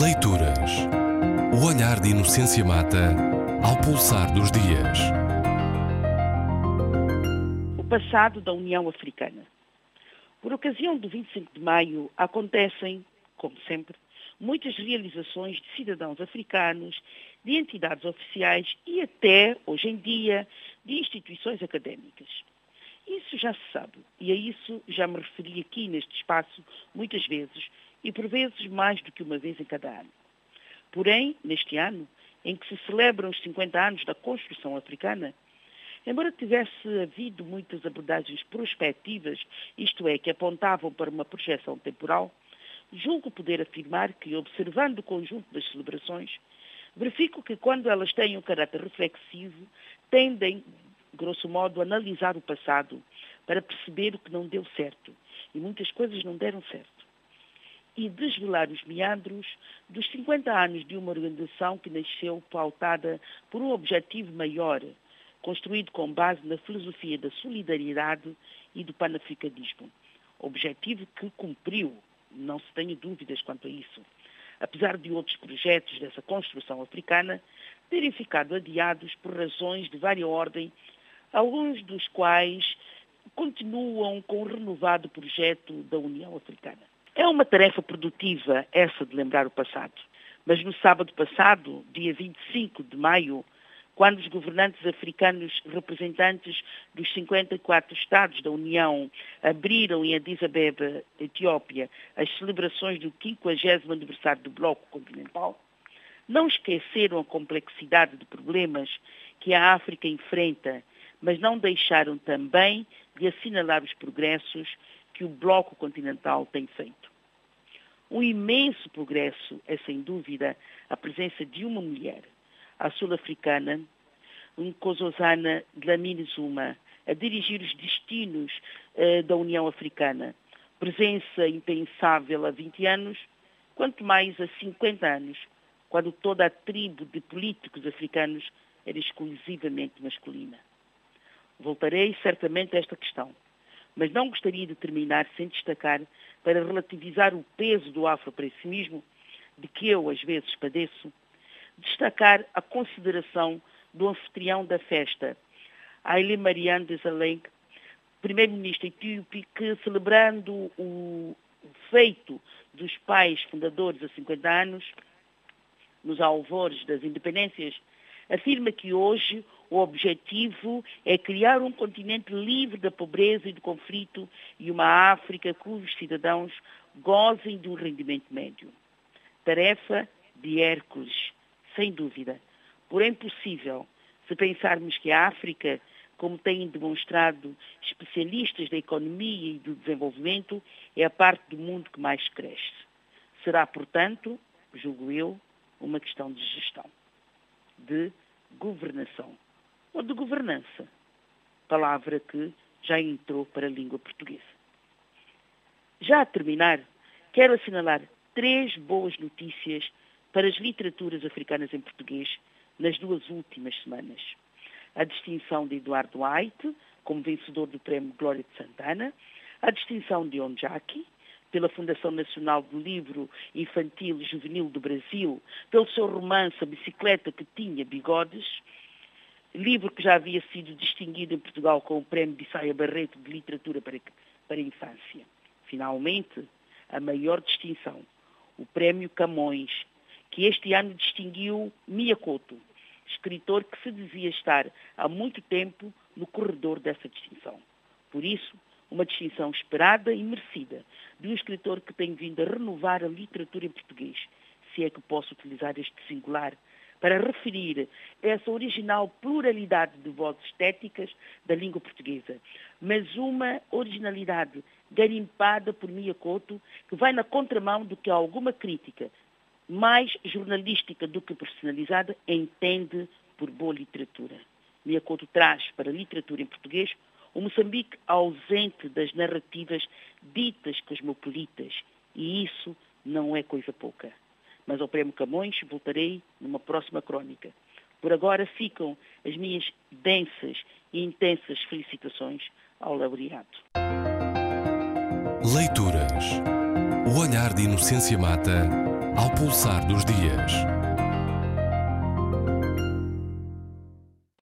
Leituras. O olhar de Inocência Mata ao pulsar dos dias. O passado da União Africana. Por ocasião do 25 de maio, acontecem, como sempre, muitas realizações de cidadãos africanos, de entidades oficiais e até, hoje em dia, de instituições académicas. Isso já se sabe, e a isso já me referi aqui neste espaço muitas vezes, e por vezes mais do que uma vez em cada ano. Porém, neste ano, em que se celebram os 50 anos da construção africana, embora tivesse havido muitas abordagens prospectivas, isto é, que apontavam para uma projeção temporal, julgo poder afirmar que, observando o conjunto das celebrações, verifico que quando elas têm um caráter reflexivo, tendem, grosso modo, a analisar o passado para perceber o que não deu certo. E muitas coisas não deram certo. E desvelar os meandros dos 50 anos de uma organização que nasceu pautada por um objetivo maior, construído com base na filosofia da solidariedade e do panafricanismo. Objetivo que cumpriu, não se tenha dúvidas quanto a isso. Apesar de outros projetos dessa construção africana terem ficado adiados por razões de vária ordem, alguns dos quais continuam com o renovado projeto da União Africana. É uma tarefa produtiva essa de lembrar o passado, mas no sábado passado, dia 25 de maio, quando os governantes africanos representantes dos 54 Estados da União abriram em Addis Abeba, Etiópia, as celebrações do 50 aniversário do Bloco Continental, não esqueceram a complexidade de problemas que a África enfrenta, mas não deixaram também de assinalar os progressos que o Bloco Continental tem feito. Um imenso progresso é, sem dúvida, a presença de uma mulher, a sul-africana Nkosazana Dlamini Zuma, a dirigir os destinos uh, da União Africana. Presença impensável há 20 anos, quanto mais há 50 anos, quando toda a tribo de políticos africanos era exclusivamente masculina. Voltarei certamente a esta questão, mas não gostaria de terminar sem destacar, para relativizar o peso do afropessimismo, de que eu às vezes padeço, destacar a consideração do anfitrião da festa, Haile Mariam Desalegn, primeiro-ministro etíope, que celebrando o feito dos pais fundadores há 50 anos, nos alvores das independências, afirma que hoje o objetivo é criar um continente livre da pobreza e do conflito e uma África cujos cidadãos gozem de um rendimento médio. Tarefa de Hércules, sem dúvida, porém possível se pensarmos que a África, como têm demonstrado especialistas da economia e do desenvolvimento, é a parte do mundo que mais cresce. Será, portanto, julgo eu, uma questão de gestão, de governação ou de governança, palavra que já entrou para a língua portuguesa. Já a terminar, quero assinalar três boas notícias para as literaturas africanas em português nas duas últimas semanas. A distinção de Eduardo White, como vencedor do Prémio Glória de Santana, a distinção de Onjaki, pela Fundação Nacional do Livro Infantil e Juvenil do Brasil, pelo seu romance A Bicicleta que Tinha Bigodes, livro que já havia sido distinguido em Portugal com o Prémio Bissaia Barreto de Literatura para, para a Infância. Finalmente, a maior distinção, o Prémio Camões, que este ano distinguiu Miyakoto, escritor que se dizia estar há muito tempo no corredor dessa distinção. Por isso, uma distinção esperada e merecida de um escritor que tem vindo a renovar a literatura em português, se é que posso utilizar este singular para referir essa original pluralidade de vozes estéticas da língua portuguesa, mas uma originalidade garimpada por Mia Couto que vai na contramão do que alguma crítica mais jornalística do que personalizada entende por boa literatura. Mia Couto traz para a literatura em português o Moçambique ausente das narrativas ditas cosmopolitas, e isso não é coisa pouca. Mas ao Prémio Camões voltarei numa próxima crónica. Por agora ficam as minhas densas e intensas felicitações ao laureado. Leituras. O olhar de Inocência Mata ao pulsar dos dias.